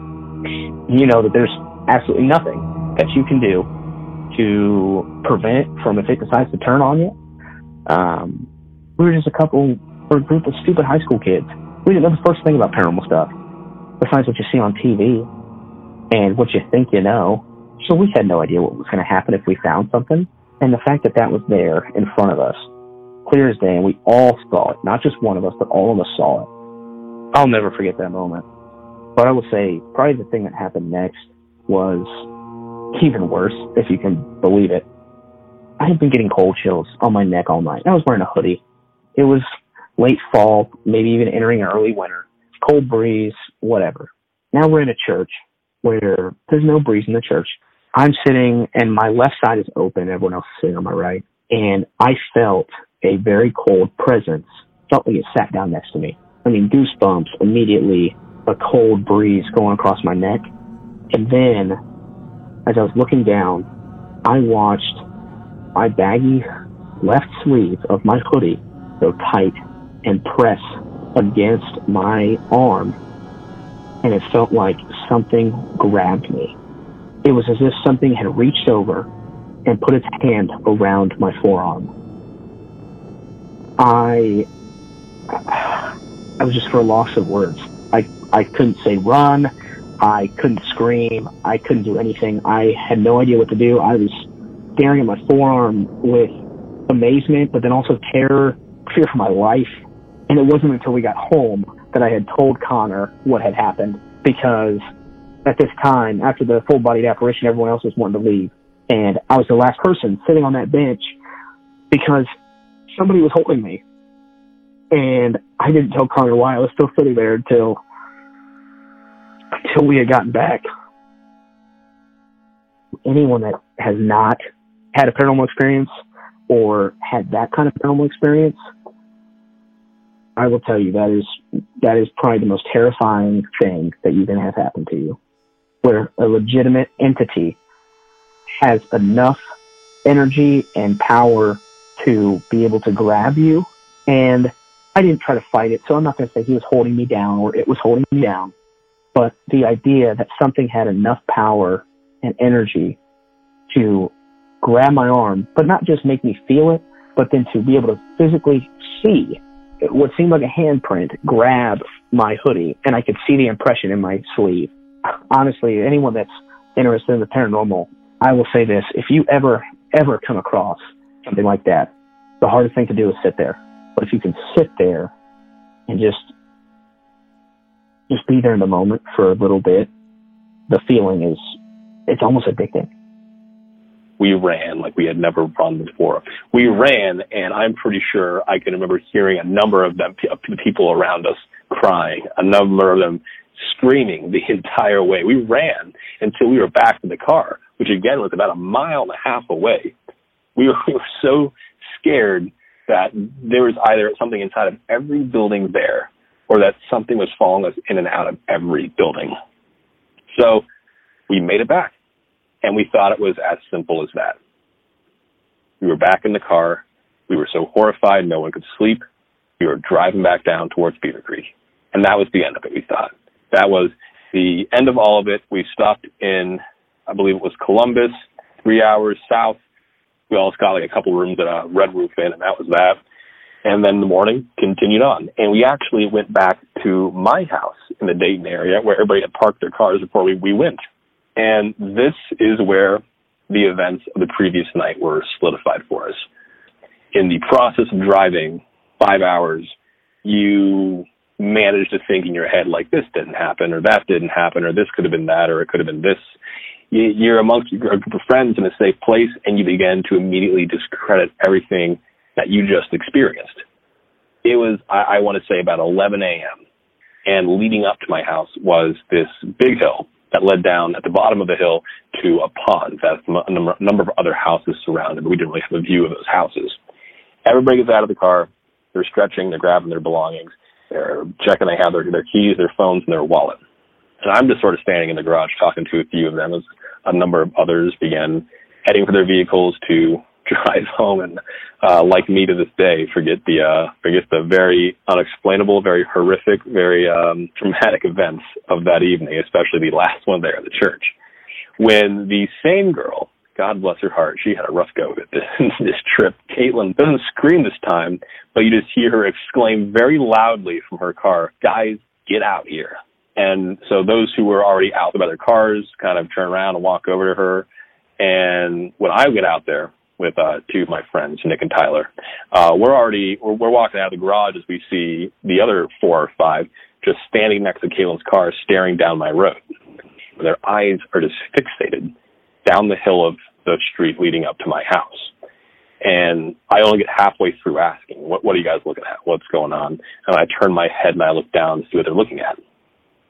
you know that there's absolutely nothing that you can do to prevent from if it decides to turn on you. Um, we were just a couple, or a group of stupid high school kids. We didn't know the first thing about paranormal stuff, besides what you see on TV and what you think you know. So we had no idea what was going to happen if we found something. And the fact that that was there in front of us, clear as day, and we all saw it, not just one of us, but all of us saw it. I'll never forget that moment. But I will say, probably the thing that happened next was even worse, if you can believe it. I had been getting cold chills on my neck all night. I was wearing a hoodie. It was late fall, maybe even entering early winter. Cold breeze, whatever. Now we're in a church where there's no breeze in the church. I'm sitting and my left side is open. Everyone else is sitting on my right. And I felt a very cold presence. Felt like it sat down next to me. I mean, goosebumps immediately, a cold breeze going across my neck. And then, as I was looking down, I watched my baggy left sleeve of my hoodie go tight and press against my arm. And it felt like something grabbed me. It was as if something had reached over and put its hand around my forearm. I I was just for a loss of words. I I couldn't say run. I couldn't scream. I couldn't do anything. I had no idea what to do. I was staring at my forearm with amazement, but then also terror, fear for my life. And it wasn't until we got home that I had told Conner what had happened because at this time, after the full bodied apparition, everyone else was wanting to leave. And I was the last person sitting on that bench because somebody was holding me. And I didn't tell Conner why. I was still sitting there until until we had gotten back. Anyone that has not had a paranormal experience or had that kind of paranormal experience, I will tell you that is that is probably the most terrifying thing that you can have happen to you. Where a legitimate entity has enough energy and power to be able to grab you. And I didn't try to fight it, so I'm not going to say he was holding me down or it was holding me down. But the idea that something had enough power and energy to grab my arm, but not just make me feel it, but then to be able to physically see what seemed like a handprint grab my hoodie, and I could see the impression in my sleeve. Honestly, anyone that's interested in the paranormal, I will say this: if you ever, ever come across something like that, the hardest thing to do is sit there. But if you can sit there and just just be there in the moment for a little bit, the feeling is it's almost addicting. We ran like we had never run before. We ran, and I'm pretty sure I can remember hearing a number of them, people around us crying, a number of them screaming the entire way. We ran until we were back in the car, which again was about a mile and a half away. We were, we were so scared that there was either something inside of every building there or that something was following us in and out of every building. So we made it back and we thought it was as simple as that. We were back in the car. We were so horrified no one could sleep. We were driving back down towards Beaver Creek. And that was the end of it, we thought. That was the end of all of it. We stopped in, I believe it was Columbus, three hours south. We also got like a couple rooms at a Red Roof Inn, and that was that. And then the morning continued on. And we actually went back to my house in the Dayton area where everybody had parked their cars before we, we went. And this is where the events of the previous night were solidified for us. In the process of driving five hours, you manage to think in your head like this didn't happen or that didn't happen or this could have been that or it could have been this. You're amongst a group of friends in a safe place and you begin to immediately discredit everything that you just experienced. It was, I, I want to say about 11 a.m. And leading up to my house was this big hill that led down at the bottom of the hill to a pond that a number of other houses surrounded, but we didn't really have a view of those houses. Everybody gets out of the car. They're stretching. They're grabbing their belongings. They're checking they have their, their keys, their phones, and their wallet. And I'm just sort of standing in the garage talking to a few of them as a number of others began heading for their vehicles to drive home and uh like me to this day forget the uh forget the very unexplainable very horrific very um traumatic events of that evening especially the last one there at the church. When the same girl god bless her heart she had a rough go it this, this trip. Caitlin doesn't scream this time but you just hear her exclaim very loudly from her car guys get out here. And so those who were already out by their cars kind of turn around and walk over to her. And when I get out there, with uh, two of my friends, Nick and Tyler. Uh, we're already we're, we're walking out of the garage as we see the other four or five just standing next to Caitlin's car, staring down my road. Their eyes are just fixated down the hill of the street leading up to my house. And I only get halfway through asking, what, what are you guys looking at? What's going on? And I turn my head and I look down to see what they're looking at.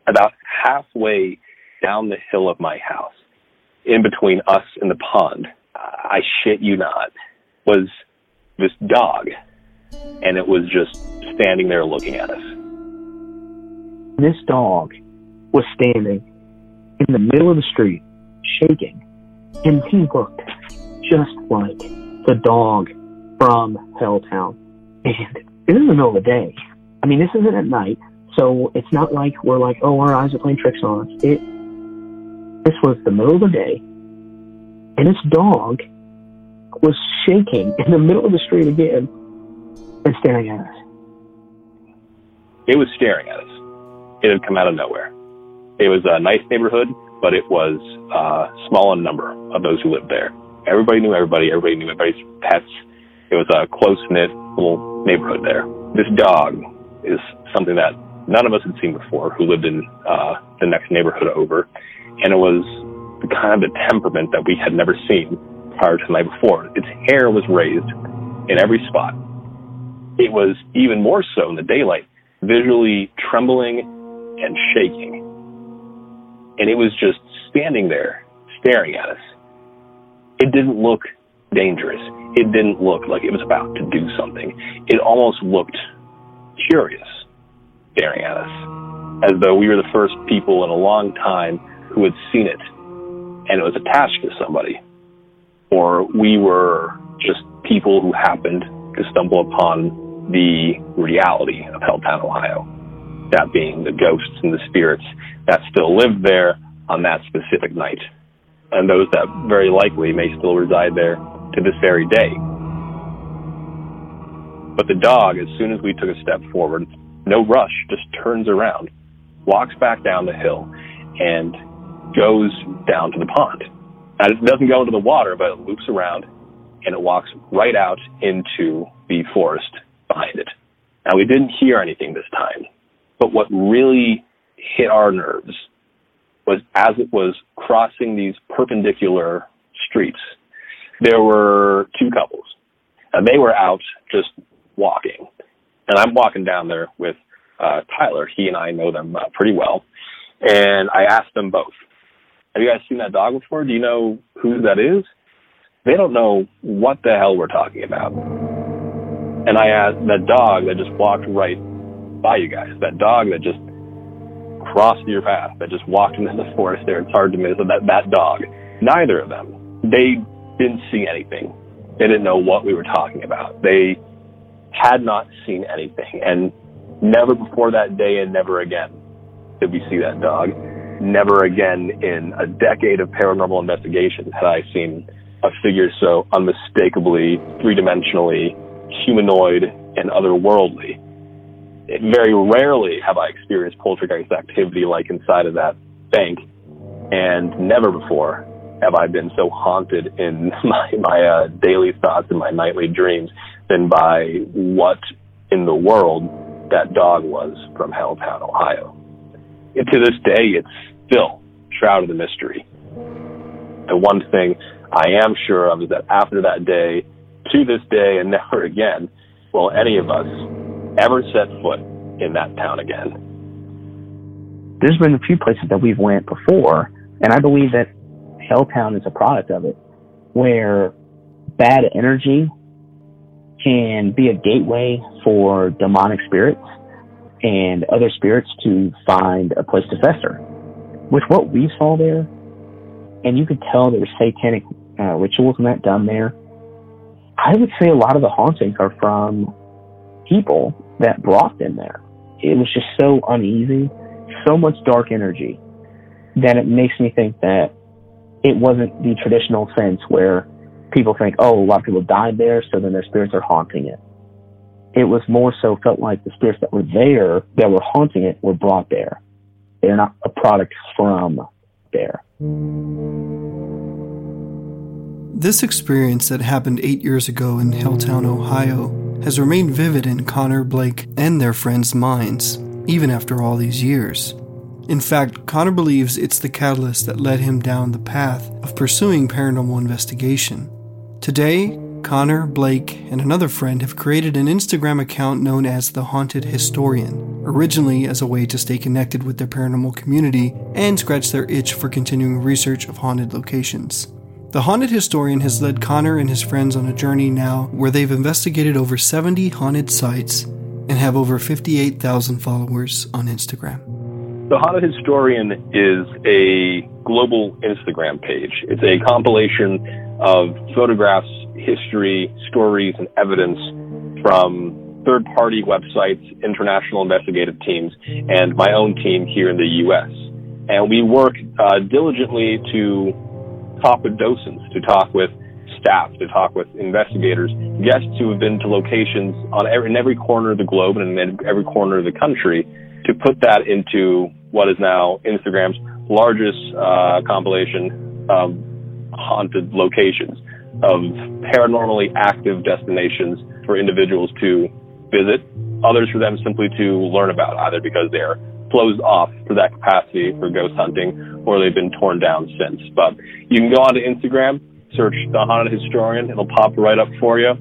About halfway down the hill of my house, in between us and the pond, I shit you not, was this dog. And it was just standing there looking at us. This dog was standing in the middle of the street, shaking, and he looked just like the dog from Helltown. And this is the middle of the day. I mean, this isn't at night, so it's not like we're like, oh, our eyes are playing tricks on us. It, this was the middle of the day, and this dog was shaking in the middle of the street again and staring at us. It was staring at us. It had come out of nowhere. It was a nice neighborhood, but it was uh, small in number of those who lived there. Everybody knew everybody. Everybody knew everybody's pets. It was a close knit little neighborhood there. This dog is something that none of us had seen before who lived in uh, the next neighborhood over. And it was the kind of temperament that we had never seen prior to the night before. Its hair was raised in every spot. It was even more so in the daylight, visually trembling and shaking. And it was just standing there, staring at us. It didn't look dangerous. It didn't look like it was about to do something. It almost looked curious, staring at us, as though we were the first people in a long time who had seen it and it was attached to somebody or we were just people who happened to stumble upon the reality of Helltown, Ohio. That being the ghosts and the spirits that still lived there on that specific night, and those that very likely may still reside there to this very day. But the dog, as soon as we took a step forward, no rush, just turns around, walks back down the hill, and goes down to the pond. And it doesn't go into the water, but it loops around and it walks right out into the forest behind it. Now we didn't hear anything this time, but what really hit our nerves was as it was crossing these perpendicular streets, there were two couples and they were out just walking. And I'm walking down there with uh, Tyler. He and I know them uh, pretty well. And I asked them both, have you guys seen that dog before? Do you know who that is? They don't know what the hell we're talking about. And I asked that dog that just walked right by you guys, that dog that just crossed your path, that just walked into the forest there. It's hard to miss that that dog. Neither of them. They didn't see anything. They didn't know what we were talking about. They had not seen anything, and never before that day, and never again did we see that dog. Never again in a decade of paranormal investigation had I seen a figure so unmistakably three dimensionally humanoid and otherworldly. Very rarely have I experienced poltergeist activity like inside of that bank, and never before have I been so haunted in my my uh, daily thoughts and my nightly dreams than by what in the world that dog was from Helltown, Ohio. And to this day, it's still shrouded in mystery. The one thing I am sure of is that after that day, to this day, and never again, will any of us ever set foot in that town again. There's been a few places that we've went before, and I believe that Helltown is a product of it, where bad energy can be a gateway for demonic spirits and other spirits to find a place to fester. With what we saw there, and you could tell there were satanic uh, rituals and that done there, I would say a lot of the hauntings are from people that brought them there. It was just so uneasy, so much dark energy that it makes me think that it wasn't the traditional sense where people think, oh, a lot of people died there, so then their spirits are haunting it. It was more so felt like the spirits that were there, that were haunting it, were brought there. They're not a product from there. This experience that happened eight years ago in Helltown, Ohio, has remained vivid in Conner, Blake, and their friends' minds, even after all these years. In fact, Conner believes it's the catalyst that led him down the path of pursuing paranormal investigation. Today, Conner, Blake, and another friend have created an Instagram account known as The Haunted Historian, originally as a way to stay connected with their paranormal community and scratch their itch for continuing research of haunted locations. The Haunted Historian has led Conner and his friends on a journey now where they've investigated over 70 haunted sites and have over 58,000 followers on Instagram. The Haunted Historian is a global Instagram page. It's a compilation of photographs, history, stories, and evidence from third party websites, international investigative teams, and my own team here in the U.S. And we work uh, diligently to talk with docents, to talk with staff, to talk with investigators, guests who have been to locations on every, in every corner of the globe and in every corner of the country to put that into what is now Instagram's largest uh, compilation of haunted locations, of paranormally active destinations for individuals to visit, others for them simply to learn about, either because they're closed off for that capacity for ghost hunting or they've been torn down since. But you can go onto Instagram, search the haunted historian, it'll pop right up for you.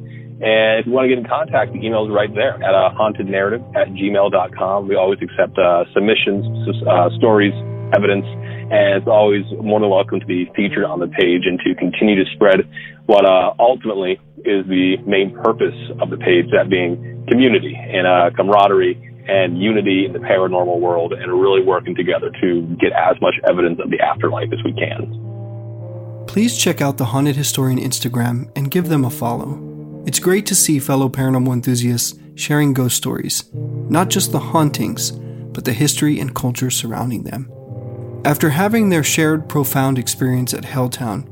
And if you want to get in contact, the email is right there at uh, hauntednarrative at gmail.com. We always accept uh, submissions, uh, stories, evidence, and it's always more than welcome to be featured on the page and to continue to spread what uh, ultimately is the main purpose of the page, that being community and uh, camaraderie and unity in the paranormal world and really working together to get as much evidence of the afterlife as we can. Please check out the Haunted Historian Instagram and give them a follow. It's great to see fellow paranormal enthusiasts sharing ghost stories, not just the hauntings, but the history and culture surrounding them. After having their shared profound experience at Helltown,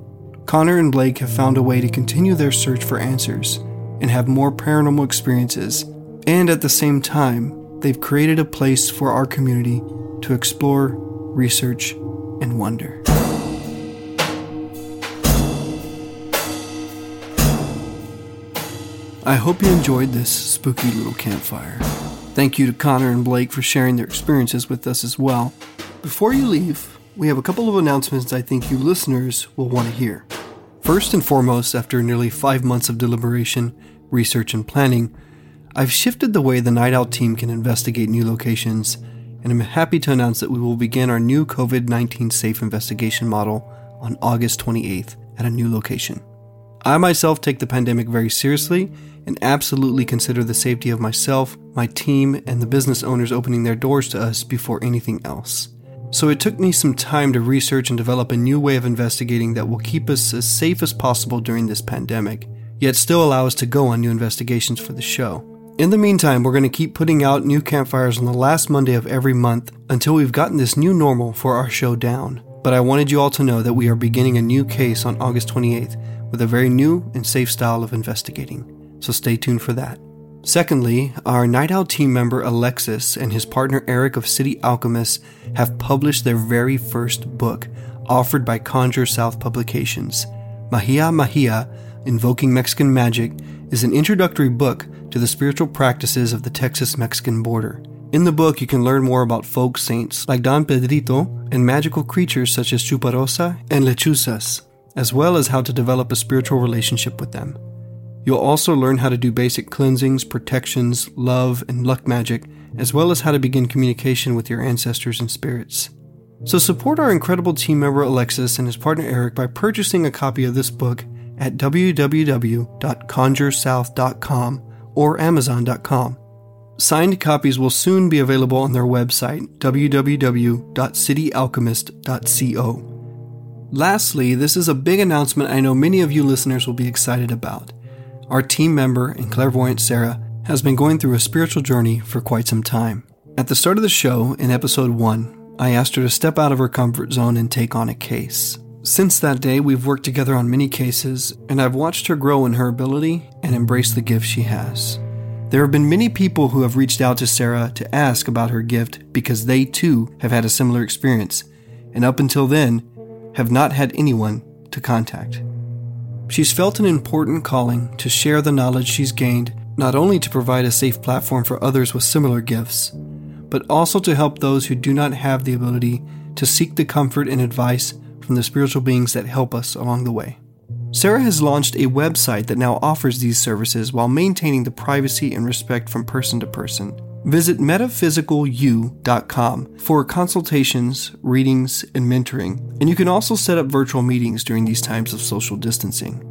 Conner and Blake have found a way to continue their search for answers and have more paranormal experiences, and at the same time, they've created a place for our community to explore, research, and wonder. I hope you enjoyed this spooky little campfire. Thank you to Conner and Blake for sharing their experiences with us as well. Before you leave, we have a couple of announcements I think you listeners will want to hear. First and foremost, after nearly five months of deliberation, research, and planning, I've shifted the way the Night Owl team can investigate new locations, and I'm happy to announce that we will begin our new COVID 19 safe investigation model on August 28th at a new location. I myself take the pandemic very seriously and absolutely consider the safety of myself, my team, and the business owners opening their doors to us before anything else. So it took me some time to research and develop a new way of investigating that will keep us as safe as possible during this pandemic, yet still allow us to go on new investigations for the show. In the meantime, we're going to keep putting out new campfires on the last Monday of every month until we've gotten this new normal for our show down. But I wanted you all to know that we are beginning a new case on August 28th with a very new and safe style of investigating. So stay tuned for that. Secondly, our Night Owl team member Alexis and his partner Eric of City Alchemists have published their very first book, offered by Conjure South Publications. Mahia Mahia, Invoking Mexican Magic, is an introductory book to the spiritual practices of the Texas Mexican border. In the book, you can learn more about folk saints like Don Pedrito and magical creatures such as Chuparosa and Lechuzas, as well as how to develop a spiritual relationship with them. You'll also learn how to do basic cleansings, protections, love, and luck magic, as well as how to begin communication with your ancestors and spirits. So support our incredible team member Alexis and his partner Eric by purchasing a copy of this book at www.conjuresouth.com or amazon.com. Signed copies will soon be available on their website, www.cityalchemist.co. Lastly, this is a big announcement I know many of you listeners will be excited about. Our team member and clairvoyant Sarah has been going through a spiritual journey for quite some time. At the start of the show, in episode 1, I asked her to step out of her comfort zone and take on a case. Since that day, we've worked together on many cases, and I've watched her grow in her ability and embrace the gift she has. There have been many people who have reached out to Sarah to ask about her gift because they too have had a similar experience, and up until then, have not had anyone to contact. She's felt an important calling to share the knowledge she's gained, not only to provide a safe platform for others with similar gifts, but also to help those who do not have the ability to seek the comfort and advice from the spiritual beings that help us along the way. Sarah has launched a website that now offers these services while maintaining the privacy and respect from person to person. Visit metaphysicalu.com for consultations, readings, and mentoring, and you can also set up virtual meetings during these times of social distancing.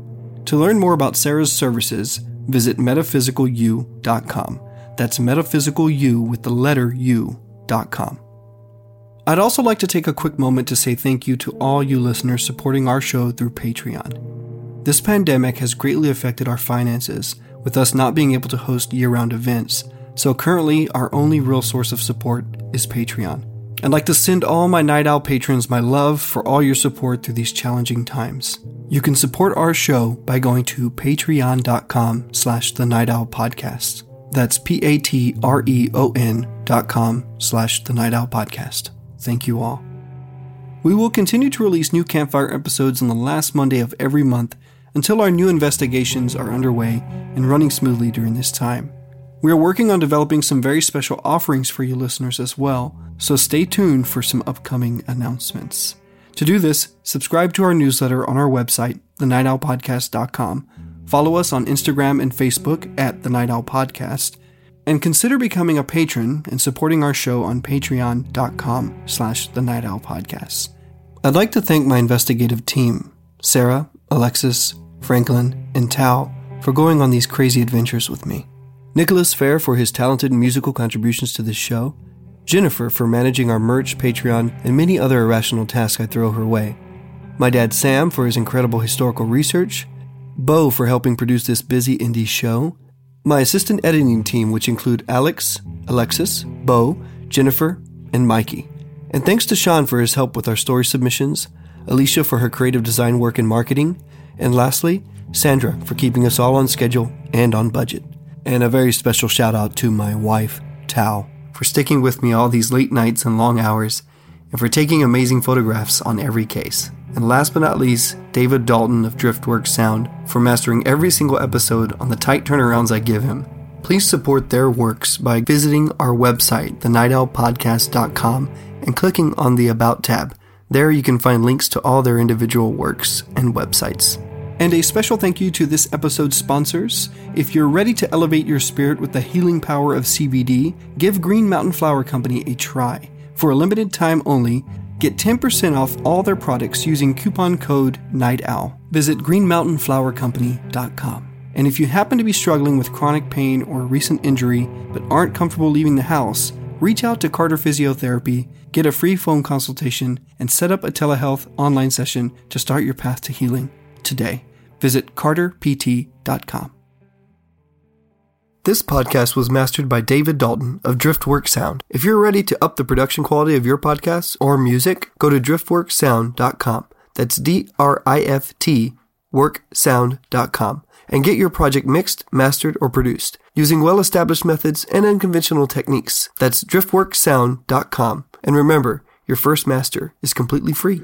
To learn more about Sarah's services, visit metaphysicalu.com. That's metaphysicalu with the letter u.com. I'd also like to take a quick moment to say thank you to all you listeners supporting our show through Patreon. This pandemic has greatly affected our finances, with us not being able to host year round events, so currently our only real source of support is Patreon. I'd like to send all my Night Owl patrons my love for all your support through these challenging times. You can support our show by going to patreon.com slash the Night Owl Podcast. That's P-A-T-R-E-O-N dot com slash the Night Owl Podcast. Thank you all. We will continue to release new campfire episodes on the last Monday of every month until our new investigations are underway and running smoothly during this time. We are working on developing some very special offerings for you listeners as well, so stay tuned for some upcoming announcements. To do this, subscribe to our newsletter on our website, thenightowlpodcast.com. Follow us on Instagram and Facebook at The Night Owl Podcast, and consider becoming a patron and supporting our show on patreon.com slash the night owl podcast i'd like to thank my investigative team sarah alexis franklin and tao for going on these crazy adventures with me nicholas fair for his talented musical contributions to this show jennifer for managing our merch patreon and many other irrational tasks i throw her way my dad sam for his incredible historical research bo for helping produce this busy indie show my assistant editing team, which include Alex, Alexis, Bo, Jennifer, and Mikey. And thanks to Sean for his help with our story submissions, Alicia for her creative design work and marketing, and lastly, Sandra for keeping us all on schedule and on budget. And a very special shout out to my wife, Tao, for sticking with me all these late nights and long hours, and for taking amazing photographs on every case. And last but not least, David Dalton of Driftworks Sound for mastering every single episode on the tight turnarounds I give him. Please support their works by visiting our website, thenightowlpodcast.com, and clicking on the About tab. There you can find links to all their individual works and websites. And a special thank you to this episode's sponsors. If you're ready to elevate your spirit with the healing power of CBD, give Green Mountain Flower Company a try. For a limited time only, Get 10% off all their products using coupon code NIGHTOWL. Visit greenmountainflowercompany.com. And if you happen to be struggling with chronic pain or recent injury but aren't comfortable leaving the house, reach out to Carter Physiotherapy, get a free phone consultation, and set up a telehealth online session to start your path to healing today. Visit carterpt.com. This podcast was mastered by David Dalton of Driftworks Sound. If you're ready to up the production quality of your podcasts or music, go to driftworksound.com. That's D R I F T worksound.com and get your project mixed, mastered, or produced using well established methods and unconventional techniques. That's driftworksound.com. And remember, your first master is completely free.